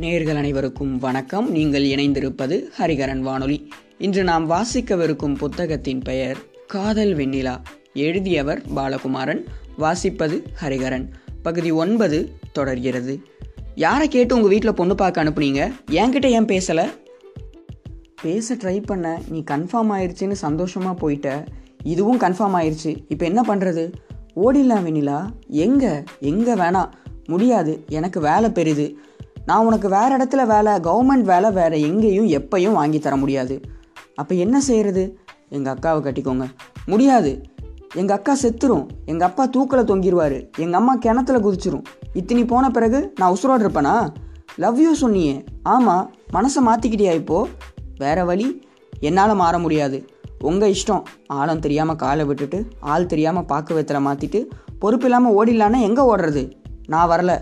நேர்கள் அனைவருக்கும் வணக்கம். நீங்கள் இணைந்திருப்பது ஹரிகரன் வானொலி. இன்று நாம் வாசிக்கவிருக்கும் புத்தகத்தின் பெயர் காதல் வெண்ணிலா. எழுதியவர் பாலகுமாரன் வாசிப்பது ஹரிகரன். பகுதி ஒன்பது தொடர்கிறது. யாரை கேட்டு உங்கள் வீட்டில் பொண்ணு பார்க்க அனுப்புனீங்க? என்கிட்ட ஏன் பேசலை? பேச ட்ரை பண்ண நீ கன்ஃபார்ம் ஆயிடுச்சின்னு சந்தோஷமாக போயிட்ட. இதுவும் கன்ஃபார்ம் ஆயிடுச்சு இப்போ என்ன பண்ணுறது ஓடிடலாம் வெண்ணிலா. எங்கே? எங்கே வேணாம். முடியாது. எனக்கு வேலை பெரிது. நான் உனக்கு வேறு இடத்துல வேலை கவர்மெண்ட் வேலை வேறு எங்கேயும் எப்பையும் வாங்கி தர முடியாது. அப்போ என்ன செய்கிறது எங்கள் அக்காவை கட்டிக்கோங்க. முடியாது. எங்கள் அக்கா செத்துரும். எங்கள் அப்பா தூக்கில் தொங்கிடுவார் எங்கள் அம்மா கிணத்துல குதிச்சிரும். இத்தனி போன பிறகு நான் உசுரோடு இருப்பேனா? லவ் யூ சொன்னியே. ஆமாம் மனசை மாற்றிக்கிட்டியா இப்போது வேற வழி? என்னால் மாற முடியாது. உங்கள் இஷ்டம். ஆழம் தெரியாமல் காலை விட்டுட்டு ஆள் தெரியாமல் பார்க்க வெத்தலை மாற்றிட்டு பொறுப்பு இல்லாமல் ஓடிடலான்னா எங்கே ஓடுறது? நான் வரல.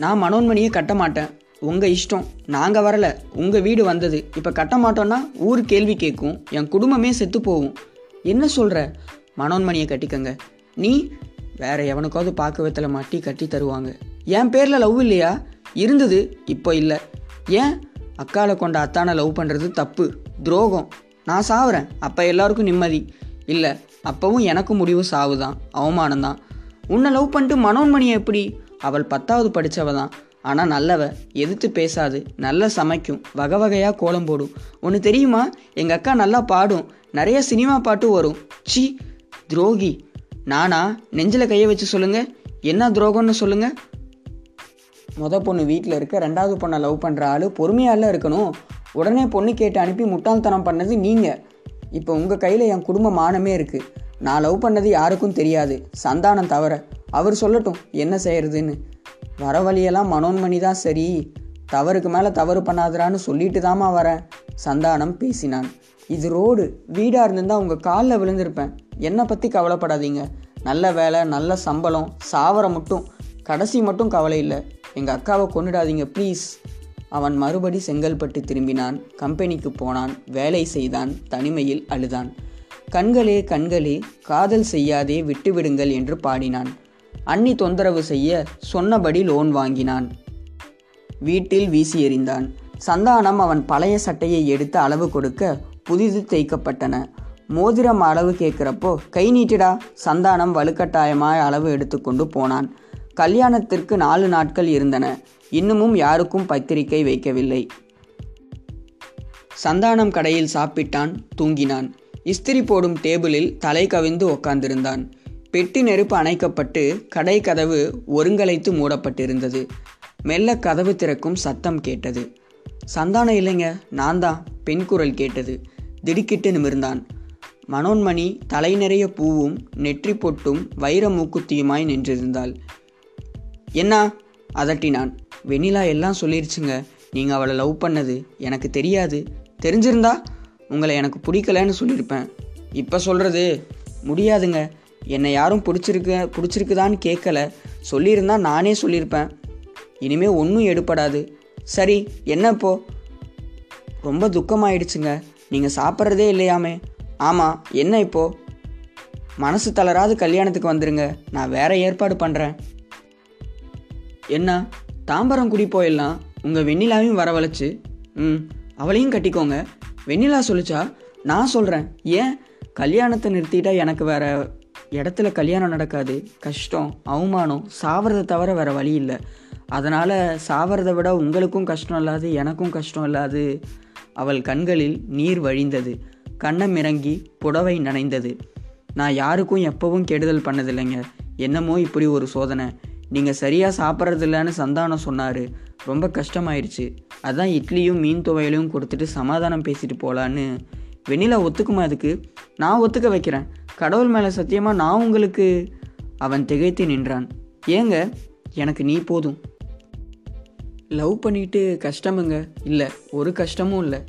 நான் மனோன்மணியை கட்ட மாட்டேன். உங்கள் இஷ்டம். நாங்கள் வரல. உங்கள் வீடு வந்தது. இப்போ கட்ட மாட்டோன்னா ஊர் கேள்வி கேட்கும் என் குடும்பமே செத்து போகும். என்ன சொல்கிற மனோன்மணியை கட்டிக்கங்க. நீ வேற எவனுக்காவது பார்க்க வைத்தல மாட்டி கட்டி தருவாங்க. என் பேரில் லவ் இல்லையா? இருந்தது இப்போ இல்லை. ஏன்? அக்காவை கொண்ட அத்தானை லவ் பண்ணுறது தப்பு. துரோகம். நான் சாவுறேன். அப்போ எல்லாருக்கும் நிம்மதி. இல்லை அப்போவும் எனக்கும் முடிவு சாவு தான் அவமானம் தான் உன்னை லவ் பண்ணிட்டு மனோன்மணியை எப்படி? அவள் பத்தாவது படித்தவ தான். ஆனால் நல்லவ எதிர்த்து பேசாது நல்லா சமைக்கும் வகை வகையாக கோலம் போடும். ஒன்று தெரியுமா? எங்கள் அக்கா நல்லா பாடும். நிறைய சினிமா பாட்டு வரும். சி துரோகி. நானா? நெஞ்சில் கையை வச்சு சொல்லுங்கள் என்ன துரோகம்னு சொல்லுங்கள் மொத பொண்ணு வீட்டில் இருக்க ரெண்டாவது பொண்ணை லவ் பண்ணுற ஆள் பொறுமையால இருக்கணும். உடனே பொண்ணு கேட்டு அனுப்பி முட்டாள்தனம் பண்ணது நீங்கள் இப்போ உங்கள் கையில் என் குடும்ப மானமே இருக்குது நான் லவ் பண்ணது யாருக்கும் தெரியாது. சந்தானம் தவிர அவர் சொல்லட்டும் என்ன செய்யறதுன்னு. வர வழியெல்லாம் மனோன்மணி தான் சரி. தவறுக்கு மேலே தவறு பண்ணாதரான்னு சொல்லிட்டு தாமா வரேன் சந்தானம் பேசினான். இது ரோடு. வீடாக இருந்திருந்தால் உங்கள் காலில் விழுந்திருப்பேன். என்னை பற்றி கவலைப்படாதீங்க. நல்ல வேலை நல்ல சம்பளம் சாவர மட்டும். கடைசி மட்டும் கவலை இல்லை. எங்கள் அக்காவை கொண்டுடாதீங்க ப்ளீஸ் அவன் மறுபடி செங்கல்பட்டு திரும்பினான். கம்பெனிக்கு போனான். வேலை செய்தான். தனிமையில் அழுதான். கண்களே கண்களே காதல் செய்யாதே விட்டுவிடுங்கள் என்று பாடினான். அண்ணி தொந்தரவு செய்ய சொன்னபடி லோன் வாங்கினான். வீட்டில் வீசி எறிந்தான். சந்தானம் அவன் பழைய சட்டையை எடுத்து அளவு கொடுக்க புதிது தேய்க்கப்பட்டன. மோதிரம் அளவு கேட்குறப்போ கை நீட்டிடா சந்தானம் வலுக்கட்டாயமாய் அளவு எடுத்துக்கொண்டு போனான். கல்யாணத்திற்கு நாலு நாட்கள் இருந்தன. இன்னமும் யாருக்கும் பத்திரிகை வைக்கவில்லை. சந்தானம் கடையில் சாப்பிட்டான் தூங்கினான். இஸ்திரி போடும் டேபிளில் தலை கவிந்து உட்கார்ந்திருந்தான் பெட்டி நெருப்பு அணைக்கப்பட்டு கடை கதவு ஒருங்கலைத்து மூடப்பட்டிருந்தது. மெல்ல கதவு திறக்கும் சத்தம் கேட்டது. சந்தானம் இல்லைங்க நான் தான் பெண் குரல் கேட்டது. திடுக்கிட்டு நிமிர்ந்தான். மனோன்மணி தலை நிறைய பூவும் நெற்றி பொட்டும் வைர மூக்குத்தியுமாய் நின்றிருந்தாள். என்ன? அதட்டினான். வெண்ணிலா எல்லாம் சொல்லிருச்சுங்க. நீங்கள் அவளை லவ் பண்ணது எனக்கு தெரியாது. தெரிஞ்சிருந்தா உங்களை எனக்கு பிடிக்கலன்னு சொல்லியிருப்பேன். இப்போ சொல்கிறது முடியாதுங்க. என்னை யாரும் பிடிச்சிருக்க பிடிச்சிருக்குதான்னு கேட்கல. சொல்லியிருந்தா நானே சொல்லியிருப்பேன். இனிமேல் ஒன்றும் எடுப்படாது சரி என்ன இப்போ? ரொம்ப துக்கமாயிடுச்சுங்க. நீங்கள் சாப்பிட்றதே இல்லையாமே. ஆமாம் என்ன இப்போ? மனசு தளராது கல்யாணத்துக்கு வந்துருங்க. நான் வேற ஏற்பாடு பண்ணுறேன் என்ன? தாம்பரம் குடி போயிடலாம். உங்கள் வெண்ணிலாவையும் வரவழைச்சு. ம் அவளையும் கட்டிக்கோங்க. வெண்ணிலா சொல்லிச்சா? நான் சொல்கிறேன் ஏன்? கல்யாணத்தை நிறுத்திட்டா எனக்கு வேற இடத்துல கல்யாணம் நடக்காது. கஷ்டம் அவமானம் சாவறதை தவிர வேற வழி இல்லை. அதனால் சாவறதை விட உங்களுக்கும் கஷ்டம் இல்லாது எனக்கும் கஷ்டம் இல்லாது. அவள் கண்களில் நீர் வழிந்தது. கண்ணம் இறங்கி புடவை நனைந்தது. நான் யாருக்கும் எப்பவும் கெடுதல் பண்ணதில்லைங்க. என்னமோ இப்படி ஒரு சோதனை. நீங்கள் சரியாக சாப்பிட்றதில்லன்னு சந்தானம் சொன்னார். ரொம்ப கஷ்டமாயிருச்சு. அதான் இட்லியும் மீன் துவையலையும் கொடுத்துட்டு சமாதானம் பேசிட்டு போகலான்னு வெண்ணிலா ஒத்துக்குமா அதுக்கு? நான் ஒத்துக்க வைக்கிறேன். கடவுள் மேலே சத்தியமாக நான் உங்களுக்கு அவன் திகைத்து நின்றான். ஏங்க எனக்கு நீ போதும். லவ் பண்ணிட்டு கஷ்டமுங்க. இல்லை ஒரு கஷ்டமும் இல்லை.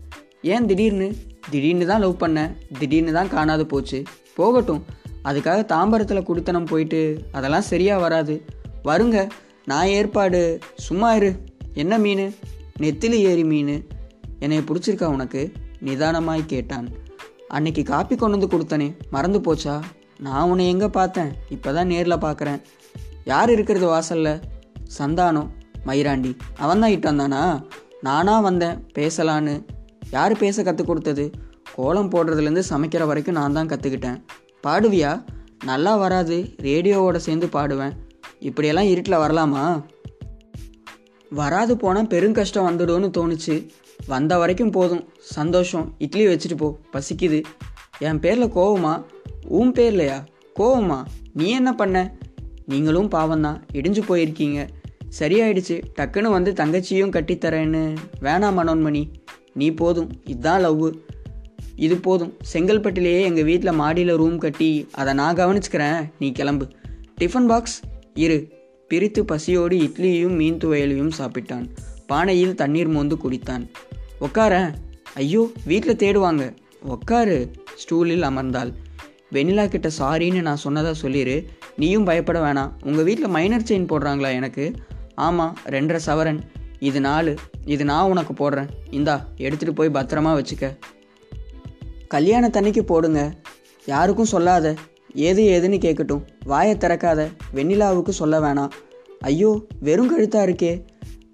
ஏன் திடீர்னு? திடீர்னு தான் லவ் பண்ணேன். திடீர்னு தான் காணாது போச்சு. போகட்டும். அதுக்காக தாம்பரத்தில் குடித்தனம் போயிட்டு அதெல்லாம் சரியாக வராது. வருங்க. நான் ஏற்பாடு. சும்மா இரு. என்ன மீன்? நெத்திலி ஏறி மீன். என்னை பிடிச்சிருக்கா உனக்கு? நிதானமாய் கேட்டான். அன்னைக்கு காப்பி கொண்டு வந்து கொடுத்தனே. மறந்து போச்சா? நான் உன்னை எங்கே பார்த்தேன்? இப்போ தான் நேரில் பார்க்குறேன் யார் இருக்கிறது வாசலில்? சந்தானம் மயிராண்டி. அவன் தான் இட்டு வந்தானா? நானா வந்தேன். பேசலான்னு. யார் பேச கற்றுக் கொடுத்தது? கோலம் போடுறதுலேருந்து சமைக்கிற வரைக்கும் நான் தான் கற்றுக்கிட்டேன் பாடுவியா? நல்லா வராது. ரேடியோவோட சேர்ந்து பாடுவேன். இப்படியெல்லாம் இருட்டில் வரலாமா? வராது போனால் பெருங்கஷ்டம் வந்துடும்னு தோணுச்சு. வந்த வரைக்கும் போதும். சந்தோஷம். இட்லி வச்சுட்டு போ. பசிக்குது. என் பேரில் கோவமா? உன் பேர்லையா? கோவமா? நீ என்ன பண்ண? நீங்களும் பாவம்தான். இடிஞ்சு போயிருக்கீங்க. சரியாயிடுச்சு. டக்குன்னு வந்து தங்கச்சியும் கட்டித்தரேன்னு வேணாம் மனோன்மணி. நீ போதும். இதுதான் லவ்வு இது போதும். செங்கல்பட்டிலேயே எங்கள் வீட்டில் மாடியில் ரூம் கட்டி அதை நான் கவனிச்சுக்கிறேன். நீ கிளம்பு. Tiffin box? இரு. பிரித்து பசியோடு இட்லியையும் மீன் துவையலையும் சாப்பிட்டான். பானையில் தண்ணீர் மோந்து குடித்தான். உக்கார. ஐயோ வீட்டில் தேடுவாங்க. உக்காரு. ஸ்டூலில் அமர்ந்தாள். வெண்ணிலா கிட்ட சாரின்னு நான் சொன்னதாக சொல்லிடு நீயும் பயப்பட வேணாம். உங்கள் வீட்டில் மைனர் செயின் போடுறாங்களா எனக்கு? ஆமாம் ரெண்டரை சவரன். இது நாலு. இது நான் உனக்கு போடுறேன். இந்தா எடுத்துகிட்டு போய் பத்திரமா வச்சுக்க. கல்யாணத்தன்னைக்கு போடுங்க. யாருக்கும் சொல்லாத. ஏது ஏதுன்னு கேட்கட்டும் வாயை திறக்காத. வெண்ணிலாவுக்கு சொல்ல வேணாம். ஐயோ வெறும் கழுத்தா இருக்கே.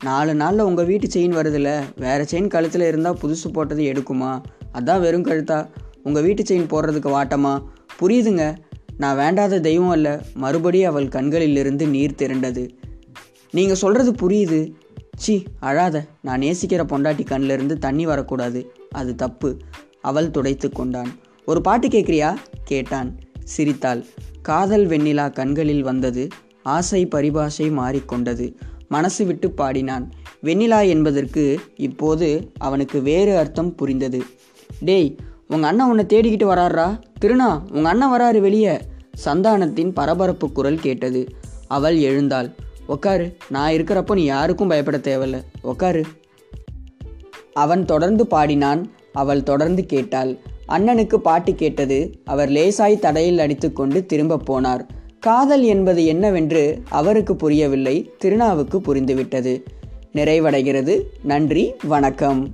நாலு நாளில் உங்கள் வீட்டு செயின் வருதுல்ல வேறு செயின் கழுத்தில் இருந்தால் புதுசு போட்டது எடுக்குமா? அதான் வெறும் கழுத்தா. உங்கள் வீட்டு செயின் போடுறதுக்கு வாட்டமா? புரியுதுங்க. நான் வேண்டாத தெய்வம் அல்ல. மறுபடி அவள் கண்களிலிருந்து நீர் திரண்டது. நீங்கள் சொல்கிறது புரியுது. சி அழாத. நான் நேசிக்கிற பொண்டாட்டி கண்ணிலிருந்து தண்ணி வரக்கூடாது. அது தப்பு. அவள் துடைத்து கொண்டான். ஒரு பாட்டு கேட்குறியா கேட்டான். சிரித்தாள். காதல் வெண்ணிலா கண்களில் வந்தது. ஆசை பரிபாஷை மாறிக்கொண்டது மனசு விட்டு பாடினான். வெண்ணிலா என்பதற்கு இப்போது அவனுக்கு வேறு அர்த்தம் புரிந்தது. டேய் உங்கள் அண்ணன் உன்னை தேடிக்கிட்டு வராறா திருணா உங்கள் அண்ணன் வராரு வெளியே. சந்தானத்தின் பரபரப்பு குரல் கேட்டது. அவள் எழுந்தாள். உக்காரு நான் இருக்கிறப்போ நீ யாருக்கும் பயப்பட தேவையில்ல. உக்காரு. அவன் தொடர்ந்து பாடினான். அவள் தொடர்ந்து கேட்டாள். அண்ணனுக்கு பாட்டு கேட்டது அவர் லேசாய் தடையில் அடித்துக்கொண்டு திரும்ப போனார். காதல் என்பது என்னவென்று அவருக்கு புரியவில்லை திருநாவுக்கு புரிந்துவிட்டது. நிறைவடைகிறது. நன்றி வணக்கம்.